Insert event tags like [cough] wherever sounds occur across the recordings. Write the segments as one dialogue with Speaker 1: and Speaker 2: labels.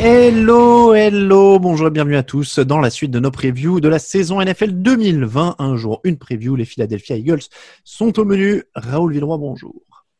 Speaker 1: Hello, hello, bonjour et bienvenue à tous dans la suite de nos previews de la saison NFL 2020. Un jour, une preview. Les Philadelphia Eagles sont au menu. Raoul Villeroy, bonjour.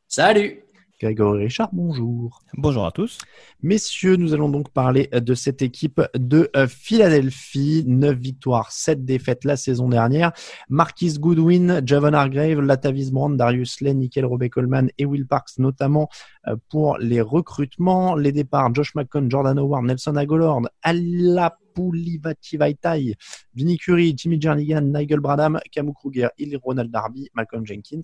Speaker 2: Salut
Speaker 1: Grégory Richard, bonjour.
Speaker 3: Bonjour à tous.
Speaker 1: Messieurs, nous allons donc parler de cette équipe de euh, Philadelphie. 9 victoires, 7 défaites la saison dernière. Marquis Goodwin, Javon Hargrave, Latavis Brown, Darius Lane, Nickel Robey Coleman et Will Parks notamment euh, pour les recrutements. Les départs, Josh McCon, Jordan Howard, Nelson Agolord, Ala Pulivati Vaitai, Vinny Curry, Jimmy Jernigan, Nigel Bradham, Camus Kruger, Il Ronald Darby, Malcolm Jenkins.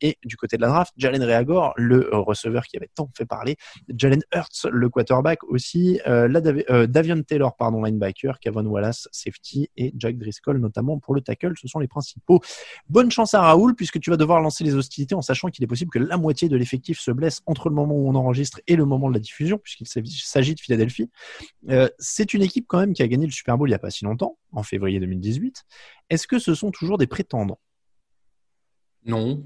Speaker 1: Et du côté de la draft, Jalen Reagor, le receveur qui avait tant fait parler, Jalen Hurts, le quarterback aussi, euh, la euh, Davion Taylor, pardon, linebacker, Kevin Wallace, safety et Jack Driscoll notamment pour le tackle. Ce sont les principaux. Bonne chance à Raoul puisque tu vas devoir lancer les hostilités en sachant qu'il est possible que la moitié de l'effectif se blesse entre le moment où on enregistre et le moment de la diffusion puisqu'il s'agit de Philadelphie. Euh, c'est une équipe quand même qui a gagné le Super Bowl il n'y a pas si longtemps, en février 2018. Est-ce que ce sont toujours des prétendants?
Speaker 2: Non.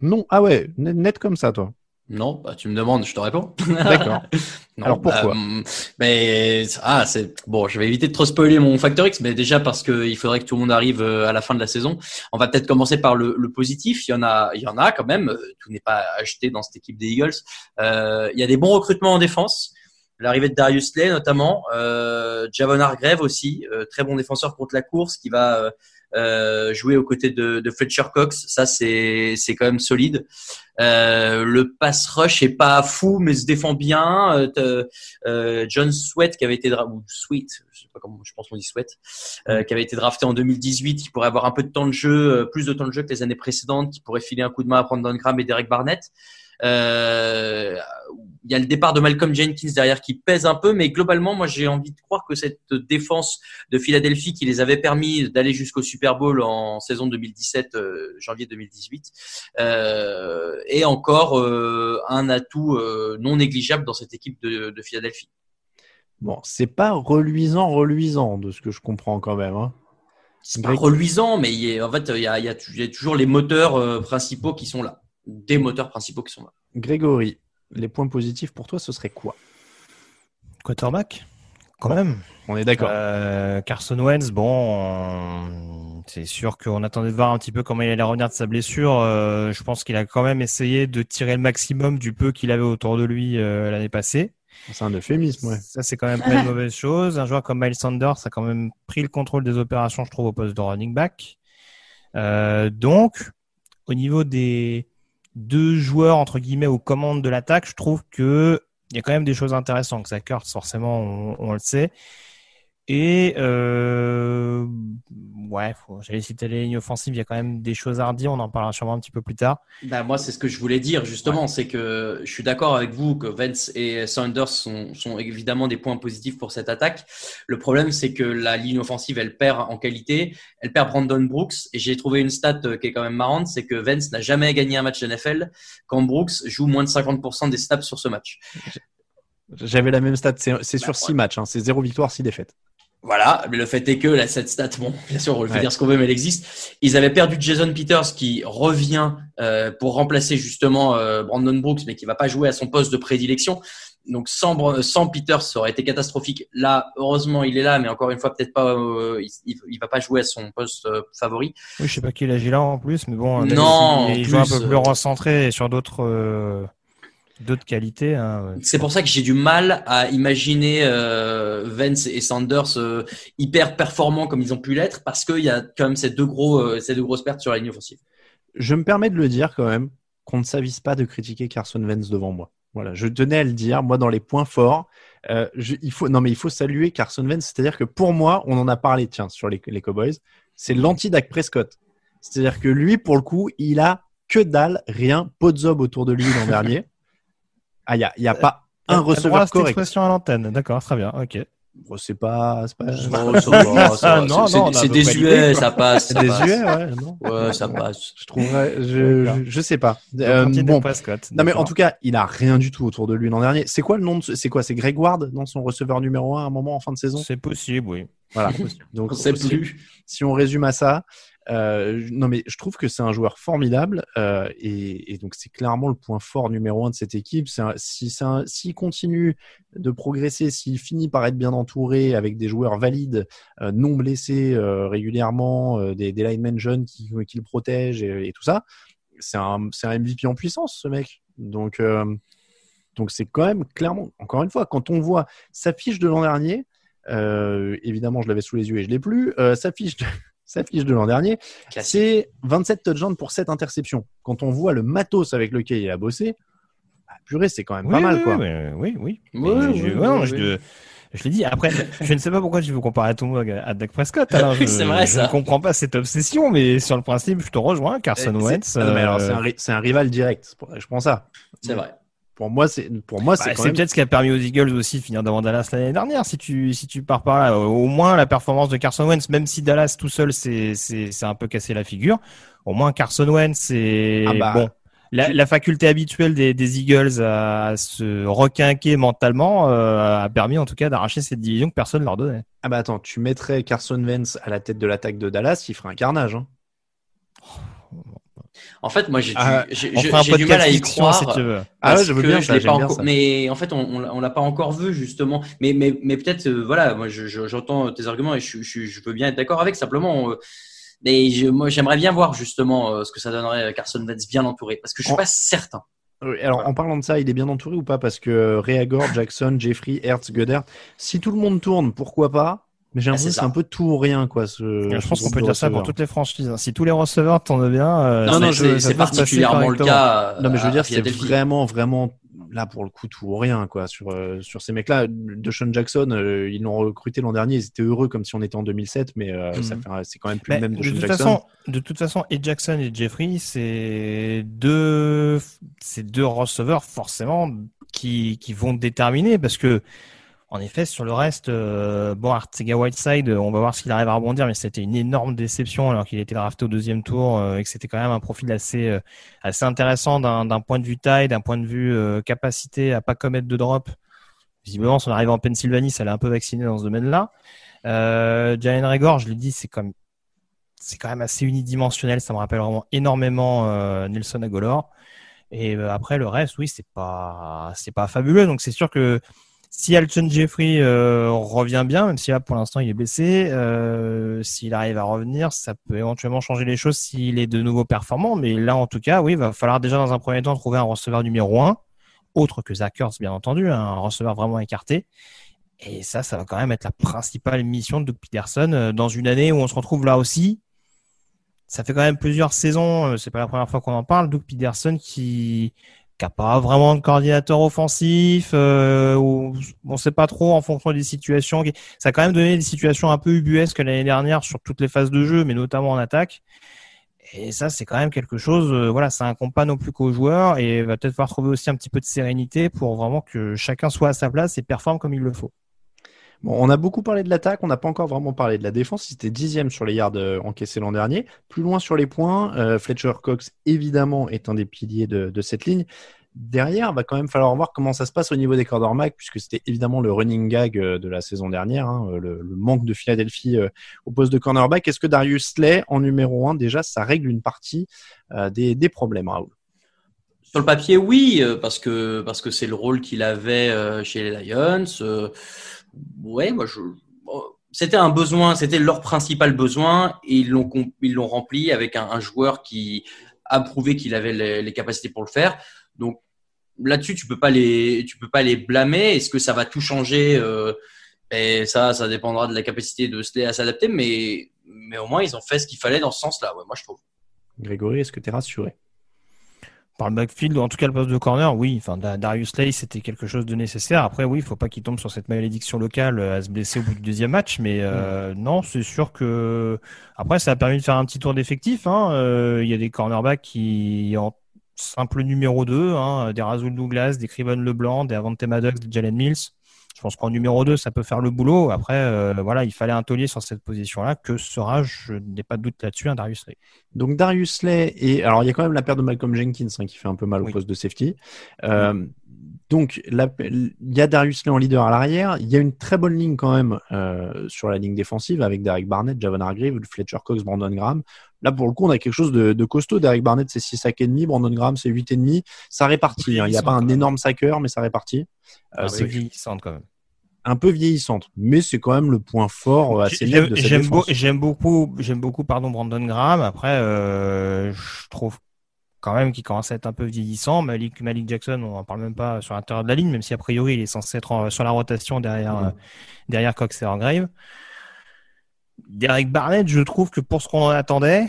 Speaker 1: Non. Ah ouais, net, comme ça, toi.
Speaker 2: Non, bah, tu me demandes, je te réponds. [laughs]
Speaker 1: D'accord. [laughs] Alors pourquoi?
Speaker 2: euh, Mais ah, c'est bon. Je vais éviter de trop spoiler mon facteur X, mais déjà parce qu'il faudrait que tout le monde arrive euh, à la fin de la saison. On va peut-être commencer par le, le, positif. Il y en a, il y en a quand même. Tout n'est pas acheté dans cette équipe des Eagles. Euh, il y a des bons recrutements en défense l'arrivée de Darius Lay notamment, euh, Javon Hargrave aussi, euh, très bon défenseur contre la course qui va euh, euh jouer aux côtés de, de Fletcher Cox. Ça c'est c'est quand même solide. Euh, le pass rush est pas fou mais se défend bien. Euh, John Sweat qui avait été ou Sweet, je sais pas comment, je pense qu'on dit Sweat, qui avait été drafté en 2018, qui pourrait avoir un peu de temps de jeu, plus de temps de jeu que les années précédentes, qui pourrait filer un coup de main à Brandon Graham et Derek Barnett. Euh, il y a le départ de Malcolm Jenkins derrière qui pèse un peu, mais globalement, moi j'ai envie de croire que cette défense de Philadelphie qui les avait permis d'aller jusqu'au Super Bowl en saison 2017, euh, janvier 2018, euh, est encore euh, un atout non négligeable dans cette équipe de, de Philadelphie.
Speaker 1: Bon, c'est pas reluisant, reluisant de ce que je comprends quand même. Hein.
Speaker 2: C'est pas reluisant, mais il en fait, il y a, il y a toujours les moteurs principaux qui sont là des moteurs principaux qui sont là.
Speaker 1: Grégory, les points positifs pour toi, ce serait quoi?
Speaker 3: Quarterback quand même.
Speaker 1: On est d'accord.
Speaker 3: Euh, Carson Wentz, bon, c'est sûr qu'on attendait de voir un petit peu comment il allait revenir de sa blessure. Euh, je pense qu'il a quand même essayé de tirer le maximum du peu qu'il avait autour de lui euh, l'année passée.
Speaker 1: C'est un euphémisme, ouais.
Speaker 3: Ça, c'est quand même pas une [laughs] mauvaise chose. Un joueur comme Miles Sanders a quand même pris le contrôle des opérations, je trouve, au poste de running back. donc, au niveau des, deux joueurs entre guillemets aux commandes de l'attaque, je trouve que il y a quand même des choses intéressantes. Zach Ertz, forcément, on, on, le sait. Et euh, ouais, j'allais citer les lignes offensives, il y a quand même des choses à redire, on en parlera sûrement un petit peu plus tard.
Speaker 2: Bah, moi, c'est ce que je voulais dire justement, c'est que je suis d'accord avec vous que Vance et Sanders sont, sont, évidemment des points positifs pour cette attaque. Le problème, c'est que la ligne offensive, elle perd en qualité, elle perd Brandon Brooks, et j'ai trouvé une stat qui est quand même marrante, c'est que Vance n'a jamais gagné un match NFL quand Brooks joue moins de 50% des snaps sur ce match.
Speaker 1: J'avais la même stat, c'est sur 6 matchs, hein. c'est 0 victoire, 6 défaites.
Speaker 2: Voilà, mais le fait est que là, cette stat, bon, [laughs] bien sûr, on peut dire ce qu'on veut, mais elle existe. Ils avaient perdu Jason Peters qui revient euh, pour remplacer justement euh, Brandon Brooks, mais qui va pas jouer à son poste de prédilection. Donc sans, sans Peters, ça aurait été catastrophique. Là, heureusement, il est là, mais encore une fois, peut-être pas. Euh, il, il, va pas jouer à son poste euh, favori.
Speaker 3: Oui, je sais pas qui est là en plus, mais bon,
Speaker 2: non,
Speaker 3: il, il joue un peu plus recentré sur d'autres d'autres qualités. Hein,
Speaker 2: C'est pour ça que j'ai du mal à imaginer euh, Vance et Sanders euh, hyper performants comme ils ont pu l'être parce qu'il y a quand même ces deux, gros, euh, ces deux grosses pertes sur la ligne offensive.
Speaker 1: Je me permets de le dire quand même qu'on ne s'avise pas de critiquer Carson Vance devant moi. Voilà, je tenais à le dire. Moi, dans les points forts, euh, je, il faut non mais il faut saluer Carson Vance. C'est-à-dire que pour moi, on en a parlé, tiens, sur les, les Cowboys, c'est l'anti-Dak Prescott. C'est-à-dire que lui, pour le coup, il a que dalle, rien, pot de zob autour de lui l'an [laughs] dernier. Ah, il n'y a, a, pas un euh, receveur correct.
Speaker 3: expression à l'antenne, d'accord, très bien, ok.
Speaker 1: Bon, c'est pas, c'est pas. [laughs]
Speaker 2: non, non, c'est désuet, ça passe.
Speaker 1: C'est désuet, ouais,
Speaker 2: non. Ouais, ça passe.
Speaker 1: Je trouverais, je, je, sais pas. Euh, bon, non, mais en tout cas, il a rien du tout autour de lui l'an dernier. C'est quoi le nom de, c'est quoi, c'est Greg Ward dans son receveur numéro 1 à un moment en fin de saison?
Speaker 3: C'est possible, oui.
Speaker 1: Voilà.
Speaker 2: Donc, on sait plus.
Speaker 1: Si on résume à ça, Euh, non, mais je trouve que c'est un joueur formidable euh, et, donc c'est clairement le point fort numéro un de cette équipe. Si s'il continue de progresser, s'il finit par être bien entouré avec des joueurs valides, euh, non blessés régulièrement, des, des linemen jeunes qui, le protègent et, tout ça, c'est un, un MVP en puissance, ce mec. Donc, donc c'est quand même clairement, encore une fois, quand on voit sa fiche de l'an dernier, évidemment, je l'avais sous les yeux et je l'ai plus. sa fiche de sa fiche de l'an dernier, c'est 27 touchdowns pour 7 interceptions. Quand on voit le matos avec lequel il a bossé, bah, purée, c'est quand même
Speaker 3: oui,
Speaker 1: pas
Speaker 3: oui,
Speaker 1: mal. Quoi.
Speaker 3: Oui, oui. oui. je, non, je, je l'ai dit. Après, je ne sais pas pourquoi tu veux comparer tout le monde à Dak Prescott. Alors, [laughs] je,
Speaker 2: vrai,
Speaker 3: je ne comprends pas cette obsession, mais sur le principe, je te rejoins. Carson Wentz.
Speaker 1: Non, mais alors, c'est un, un, rival direct. Je prends ça.
Speaker 2: C'est vrai
Speaker 1: pour moi, c'est pour moi, c'est
Speaker 3: bah,
Speaker 1: même...
Speaker 3: peut-être ce qui a permis aux Eagles aussi de finir devant Dallas l'année dernière. Si tu si tu pars par là, au moins la performance de Carson Wentz, même si Dallas tout seul c'est c'est c'est un peu cassé la figure, au moins Carson Wentz c'est ah bah, bon. La, faculté habituelle des, des Eagles à, se requinquer mentalement euh, a permis en tout cas d'arracher cette division que personne leur donnait.
Speaker 1: Ah bah attends, tu mettrais Carson Wentz à la tête de l'attaque de Dallas, il ferait un carnage. Hein.
Speaker 2: En fait, moi, j'ai ah, du, du mal à y croire. Si tu veux.
Speaker 1: Ah ouais, je veux bien, ça,
Speaker 2: pas
Speaker 1: bien ça.
Speaker 2: Mais en fait, on, on l'a pas encore vu justement. Mais mais mais peut-être, euh, voilà, moi, j'entends tes arguments et je, peux bien être d'accord avec. Simplement, euh, mais moi, j'aimerais bien voir justement euh, ce que ça donnerait Carson Wentz bien entouré, parce que je suis pas certain.
Speaker 1: Alors, voilà. en parlant de ça, il est bien entouré ou pas? Parce que Reagor, Jackson, Jeffrey, Hertz, Goddard, si tout le monde tourne, pourquoi pas? Mais j'ai l'impression que c'est un peu tout ou rien, quoi. Ce,
Speaker 3: je pense qu'on peut dire ça pour toutes les franchises. Hein. Si tous les receveurs tournent bien, euh,
Speaker 2: non, non, c'est particulièrement le cas.
Speaker 1: Non, mais je veux dire, c'est vraiment, vraiment là pour le coup tout ou rien, quoi. Sur euh, sur ces mecs-là, de Sean Jackson, euh, ils l'ont recruté l'an dernier, ils étaient heureux comme si on était en 2007, mais euh, mm -hmm. ça fait, c'est quand même plus
Speaker 3: mais
Speaker 1: le même de,
Speaker 3: de
Speaker 1: Sean
Speaker 3: toute
Speaker 1: Jackson.
Speaker 3: Façon, de toute façon, et Jackson et Jeffrey, c'est deux, c'est deux receveurs forcément qui qui vont déterminer parce que en effet, sur le reste, euh, bon, Artega Whiteside, on va voir s'il arrive à rebondir, mais c'était une énorme déception alors qu'il était drafté au deuxième tour euh, et que c'était quand même un profil assez euh, assez intéressant d'un point de vue taille, d'un point de vue euh, capacité à pas commettre de drop. Visiblement, son arrivée en Pennsylvanie, ça l'a un peu vacciné dans ce domaine-là. Euh, Jalen Regor, je l'ai dit, c'est comme c'est quand même assez unidimensionnel. Ça me rappelle vraiment énormément euh, Nelson Agolor. Et après le reste, oui, c'est pas c'est pas fabuleux. Donc c'est sûr que si Alton Jeffrey euh, revient bien, même si là pour l'instant il est blessé, euh, s'il arrive à revenir, ça peut éventuellement changer les choses s'il est de nouveau performant. Mais là en tout cas, oui, il va falloir déjà dans un premier temps trouver un receveur numéro un, autre que Zach Ertz, bien entendu, un receveur vraiment écarté. Et ça, ça va quand même être la principale mission de Doug Peterson euh, dans une année où on se retrouve là aussi. Ça fait quand même plusieurs saisons, euh, c'est pas la première fois qu'on en parle, Doug Peterson qui qui n'a pas vraiment de coordinateur offensif, euh, ou on sait pas trop en fonction des situations. Ça a quand même donné des situations un peu ubuesques l'année dernière sur toutes les phases de jeu, mais notamment en attaque. Et ça, c'est quand même quelque chose. Euh, voilà, ça incombe pas non plus qu'aux joueurs et va peut-être falloir trouver aussi un petit peu de sérénité pour vraiment que chacun soit à sa place et performe comme il le faut.
Speaker 1: On a beaucoup parlé de l'attaque, on n'a pas encore vraiment parlé de la défense. C'était dixième sur les yards euh, encaissés l'an dernier. Plus loin sur les points, euh, Fletcher Cox, évidemment, est un des piliers de, cette ligne. Derrière, va quand même falloir voir comment ça se passe au niveau des cornerbacks, puisque c'était évidemment le running gag euh, de la saison dernière, hein, le, manque de Philadelphie au poste de cornerback. Est-ce que Darius Slay, en numéro un, déjà, ça règle une partie des, des problèmes, Raoul?
Speaker 2: Sur le papier, oui, parce que c'est le rôle qu'il avait chez les Lions. Ouais, moi je c'était un besoin, c'était leur principal besoin et ils l'ont ils l'ont rempli avec un, joueur qui a prouvé qu'il avait les, capacités pour le faire. Donc là-dessus, tu peux pas les tu peux pas les blâmer. Est-ce que ça va tout changer euh, Et ça, ça dépendra de la capacité de Slay à s'adapter, mais mais au moins ils ont fait ce qu'il fallait dans ce sens-là. Ouais, moi je trouve.
Speaker 1: Grégory, est-ce que tu es rassuré?
Speaker 3: Par le backfield ou en tout cas le poste de corner, oui. Enfin, Darius Slay, c'était quelque chose de nécessaire. Après, oui, il faut pas qu'il tombe sur cette malédiction locale euh, à se blesser au bout du deuxième match, mais euh, mmh. non, c'est sûr que après ça a permis de faire un petit tour d'effectif. Hein. Euh, il y a des cornerbacks qui en simple numéro 2, hein, des Razul Douglas, des Criven Leblanc, des Avante Maddox, des Jalen Mills. Je pense qu'en numéro 2, ça peut faire le boulot. Après, euh, voilà, il fallait un taulier sur cette position-là. Que sera, je n'ai pas de doute là-dessus, un Darius Slay.
Speaker 1: Donc Darius Slay, et alors il y a quand même la paire de Malcolm Jenkins hein, qui fait un peu mal au poste de safety. Euh, Donc, il y a Darius Lee en leader à l'arrière. Il y a une très bonne ligne quand même euh, sur la ligne défensive avec Derek Barnett, Javon Hargrave, Fletcher Cox, Brandon Graham. Là, pour le coup, on a quelque chose de, de costaud. Derek Barnett, c'est 6 sacs et demi. Brandon Graham, c'est 8 et demi. Ça répartit. Hein. Il n'y a pas un énorme sacker, mais ça répartit.
Speaker 3: Euh, c'est vieillissante quand même.
Speaker 1: Un peu vieillissante, mais c'est quand même le point fort euh, assez net de cette
Speaker 3: J'aime beaucoup, j'aime beaucoup, pardon, Brandon Graham. Après, euh, je trouve quand même qui commence à être un peu vieillissant. Malik, Malik Jackson, on en parle même pas sur l'intérieur de la ligne, même si a priori il est censé être sur la rotation derrière, mmh. euh, derrière Cox et Grave. Derek Barnett, je trouve que pour ce qu'on en attendait,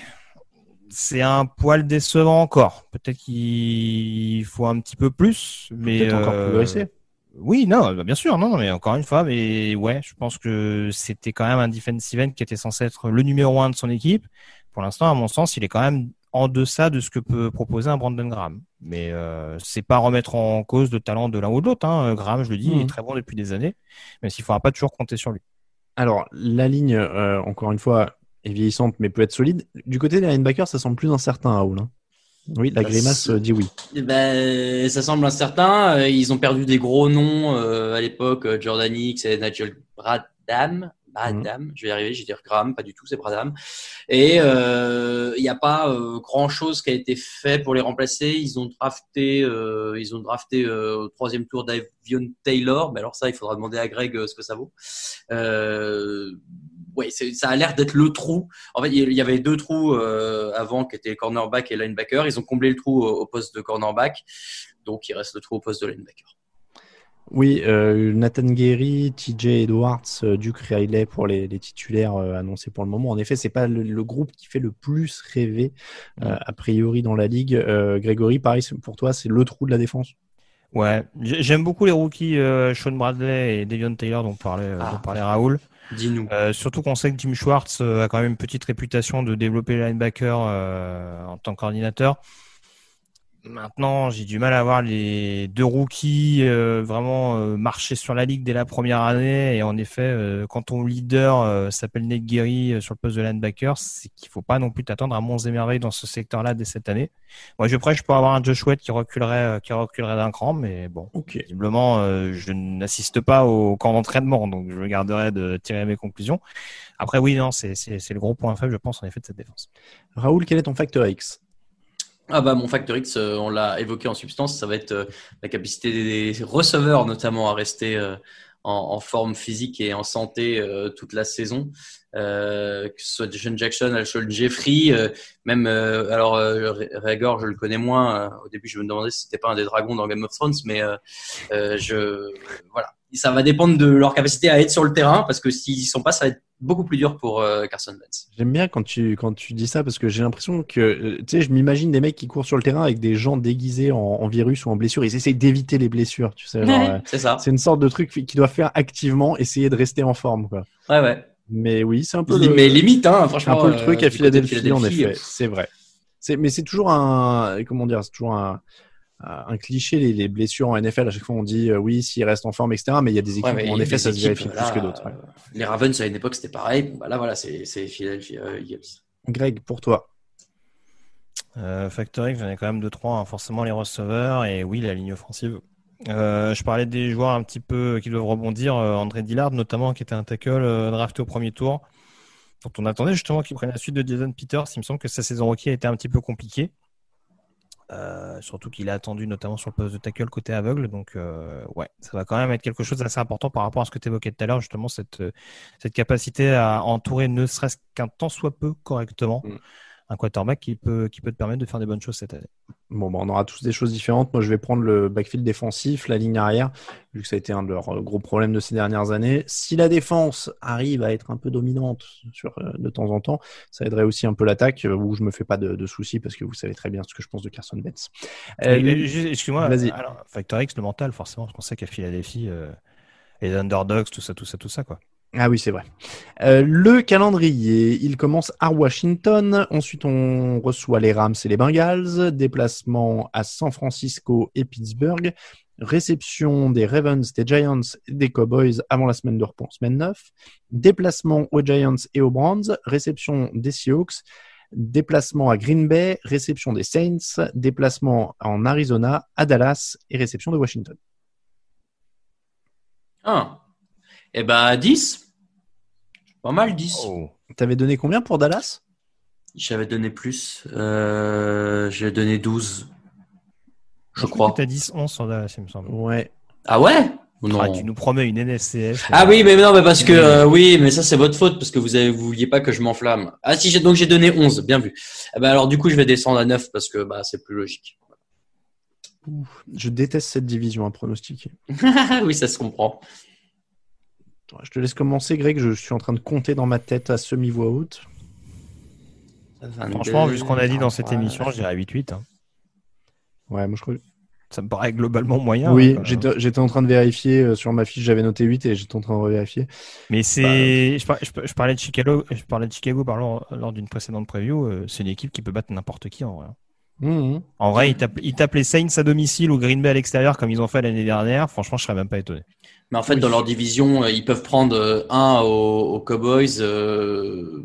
Speaker 3: c'est un poil décevant encore. Peut-être qu'il faut un petit peu plus, mais
Speaker 1: peut-être encore euh, progresser.
Speaker 3: Oui, non, bah, bien sûr, non, mais encore une fois, mais ouais, je pense que c'était quand même un defensive end qui était censé être le numéro un de son équipe. Pour l'instant, à mon sens, il est quand même en deçà de ce que peut proposer un Brandon Graham. Mais euh, c'est pas remettre en cause le talent de l'un ou de l'autre. Hein. Graham, je le dis, il est mmh. très bon depuis des années, mais s'il faudra pas toujours compter sur lui.
Speaker 1: Alors, la ligne, euh, encore une fois, est vieillissante, mais peut être solide. Du côté des linebackers, ça semble plus incertain, Raoul. Hein. Oui, la bah, grimace euh, dit oui.
Speaker 2: Ben, ça semble incertain. Euh, ils ont perdu des gros noms à l'époque, Jordan Hicks et Nigel Bradham. Bradham, mmh. je vais y arriver, je vais dire Graham, pas du tout, c'est Bradham. Et il euh, n'y a pas euh, grand chose qui a été fait pour les remplacer. Ils ont drafté, euh, ils ont drafté au troisième tour Davion Taylor. Mais alors ça, il faudra demander à Greg ce que ça vaut. ouais, ça a l'air d'être le trou. En fait, il y avait deux trous avant qui étaient cornerback et linebacker. Ils ont comblé le trou au poste de cornerback. Donc, il reste le trou au poste de linebacker.
Speaker 1: Oui, euh, Nathan Guerry, TJ Edwards, euh, Duke Riley pour les, titulaires euh, annoncés pour le moment. En effet, c'est pas le, groupe qui fait le plus rêver a priori dans la ligue. Grégory, pareil pour toi, c'est le trou de la défense.
Speaker 3: Ouais, j'aime beaucoup les rookies Sean Bradley et Devion Taylor dont parlait, dont ah. parlait Raoul.
Speaker 2: Dis-nous.
Speaker 3: surtout qu'on sait que Jim Schwartz a quand même une petite réputation de développer les linebackers en tant que coordinateur. Maintenant, j'ai du mal à voir les deux rookies euh, vraiment euh, marcher sur la ligue dès la première année. Et en effet, euh, quand ton leader s'appelle Nate Gary sur le poste de linebacker, c'est qu'il faut pas non plus t'attendre à monts et merveilles dans ce secteur-là dès cette année. Moi, je prêche pour avoir un Josh Wade qui reculerait, qui reculerait d'un cran, mais bon, visiblement, je n'assiste pas au camp d'entraînement, donc je garderai de tirer mes conclusions. Après, oui, non, c'est le gros point faible, je pense, en effet, de cette défense.
Speaker 1: Raoul, quel est ton facteur X?
Speaker 2: Ah bah mon facteur X, euh, on l'a évoqué en substance, ça va être euh, la capacité des receveurs notamment à rester euh, en, forme physique et en santé toute la saison. Que ce soit John Jackson, Alshon Jeffrey, même alors Rhaegar, je le connais moins. au début, je me demandais si c'était pas un des dragons dans Game of Thrones, mais je voilà, ça va dépendre de leur capacité à être sur le terrain parce que s'ils sont pas, ça va être beaucoup plus dur pour euh, Carson Wentz.
Speaker 1: J'aime bien quand tu quand tu dis ça parce que j'ai l'impression que euh, tu sais, je m'imagine des mecs qui courent sur le terrain avec des gens déguisés en, virus ou en blessures. Ils essayent d'éviter les blessures, tu sais. [laughs]
Speaker 2: Euh, c'est ça.
Speaker 1: C'est une sorte de truc qu'ils doivent faire activement, essayer de rester en forme, quoi.
Speaker 2: Ouais, ouais.
Speaker 1: Mais oui, c'est un peu.
Speaker 2: Mais limite, hein, franchement.
Speaker 1: Un peu le truc à Philadelphie, Philadelphie, en effet. C'est vrai. C'est mais c'est toujours un comment dire, c'est toujours un un cliché, les, blessures en NFL, à chaque fois on dit euh, oui, s'il reste en forme, etc. Mais il y a des équipes où en effet ça se vérifie plus que d'autres.
Speaker 2: Les Ravens à une époque c'était pareil. bah là voilà, c'est Philadelphia euh,
Speaker 1: Greg, pour toi
Speaker 3: euh, Factory, j'en ai quand même deux trois, hein. forcément les receveurs et oui la ligne offensive. Euh, je parlais des joueurs un petit peu qui doivent rebondir. André Dillard notamment, qui était un tackle drafté au premier tour, dont on attendait justement qu'il prenne la suite de Jason Peters. Il me semble que sa saison rookie a été un petit peu compliquée. Euh, surtout qu'il a attendu notamment sur le poste de tackle côté aveugle. Donc, euh, ouais, ça va quand même être quelque chose d'assez important par rapport à ce que tu évoquais tout à l'heure, justement, cette, euh, cette capacité à entourer ne serait-ce qu'un temps soit peu correctement mm un quarterback qui peut, qui peut te permettre de faire des bonnes choses cette année.
Speaker 1: Bon, bah, on aura tous des choses différentes. Moi, je vais prendre le backfield défensif, la ligne arrière, vu que ça a été un de leurs gros problèmes de ces dernières années. Si la défense arrive à être un peu dominante sur, euh, de temps en temps, ça aiderait aussi un peu l'attaque, euh, où je me fais pas de, soucis parce que vous savez très bien ce que je pense de Carson Betts.
Speaker 3: Euh, excuse-moi, Factor X, le mental, forcément, parce qu'on sait qu'à Philadelphie, les underdogs, tout ça, tout ça, tout ça, quoi.
Speaker 1: Ah oui, c'est vrai. Euh, le calendrier, il commence à Washington. Ensuite, on reçoit les Rams et les Bengals. Déplacement à San Francisco et Pittsburgh. Réception des Ravens, des Giants et des Cowboys avant la semaine de repos, semaine 9. Déplacement aux Giants et aux Browns. Réception des Seahawks. Déplacement à Green Bay. Réception des Saints. Déplacement en Arizona, à Dallas et réception de Washington.
Speaker 2: Ah. Eh ben, 10. Pas mal, 10.
Speaker 3: Oh.
Speaker 1: T'avais donné combien pour Dallas?
Speaker 2: J'avais donné plus. Euh, J'ai donné 12. Je crois.
Speaker 3: Tu as 10, 11 sur Dallas, il me semble.
Speaker 1: Ouais.
Speaker 2: Ah ouais? Non
Speaker 3: Ah, tu nous promets une NFCS.
Speaker 2: Ah oui, mais non, mais parce que euh, oui, mais ça c'est votre faute parce que vous avez, vous vouliez pas que je m'enflamme. Ah si, j'ai donc j'ai donné 11, bien vu. Eh ben alors du coup, je vais descendre à 9 parce que bah c'est plus logique.
Speaker 1: Je déteste cette division à pronostiquer. [laughs]
Speaker 2: oui, ça se comprend.
Speaker 1: Je te laisse commencer, Greg. Je suis en train de compter dans ma tête à semi-voix haute.
Speaker 3: Franchement, vu ce qu'on a dit dans cette émission, je dirais 8-8. hein.
Speaker 1: Ouais, moi je crois.
Speaker 3: Ça me paraît globalement moyen.
Speaker 1: oui,
Speaker 3: hein.
Speaker 1: j'étais en train de vérifier euh, sur ma fiche, j'avais noté 8 et j'étais en train de revérifier.
Speaker 3: Mais c'est, je, par- je par- je parlais de Chicago, je parlais de Chicago pardon, lors d'une précédente preview. euh, C'est une équipe qui peut battre n'importe qui en vrai.
Speaker 1: Mhm.
Speaker 3: En vrai, ils tapent, ils tapent les Saints à domicile ou Green Bay à l'extérieur comme ils ont fait l'année dernière. Franchement, je serais même pas étonné.
Speaker 2: Mais en fait, dans leur division, euh, ils peuvent prendre euh, un aux, aux Cowboys, euh,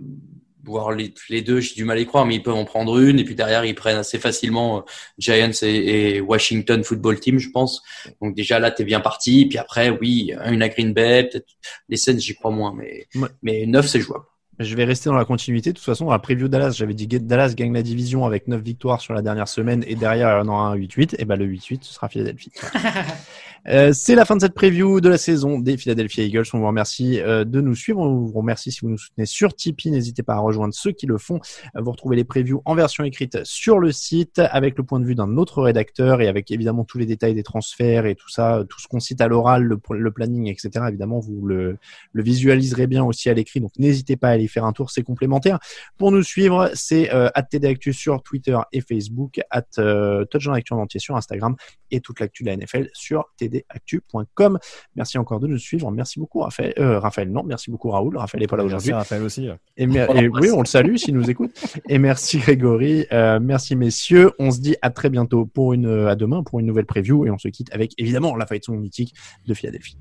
Speaker 2: voire les, les deux. J'ai du mal à y croire, mais ils peuvent en prendre une. Et puis derrière, ils prennent assez facilement euh, Giants et, et Washington Football Team, je pense. Donc déjà là, t'es bien parti. Puis après, oui, une à Green Bay, peut-être les Saints, j'y crois moins, mais
Speaker 1: Ouais.
Speaker 2: mais 9 c'est jouable.
Speaker 1: Je vais rester dans la continuité. De toute façon, dans la preview Dallas, j'avais dit que Dallas gagne la division avec 9 victoires sur la dernière semaine et derrière, il y en aura un 8-8. Et ben, le 8-8, ce sera Philadelphie. [laughs] Euh, c'est la fin de cette preview de la saison des Philadelphia Eagles. On vous remercie euh, de nous suivre. On vous remercie si vous nous soutenez sur Tipeee. N'hésitez pas à rejoindre ceux qui le font. Euh, Vous retrouvez les previews en version écrite sur le site avec le point de vue d'un autre rédacteur et avec évidemment tous les détails des transferts et tout ça, tout ce qu'on cite à l'oral, le, planning, etc. Évidemment, vous le, visualiserez bien aussi à l'écrit. Donc, n'hésitez pas à aller faire un tour. C'est complémentaire. Pour nous suivre, c'est euh, @tdactu sur Twitter et Facebook, at en entier sur Instagram et toute l'actu de la NFL sur tdactu.com. Merci encore de nous suivre. Merci beaucoup, Raphaël. Euh, Raphaël, non, merci beaucoup, Raoul. Raphaël n'est pas là aujourd'hui.
Speaker 3: Merci Raphaël aussi.
Speaker 1: Et, [laughs] oui, on le salue s'il nous écoute. Et merci Grégory, Euh, merci messieurs. On se dit à très bientôt pour une, à demain pour une nouvelle preview et on se quitte avec évidemment la fight song mythique de Philadelphie.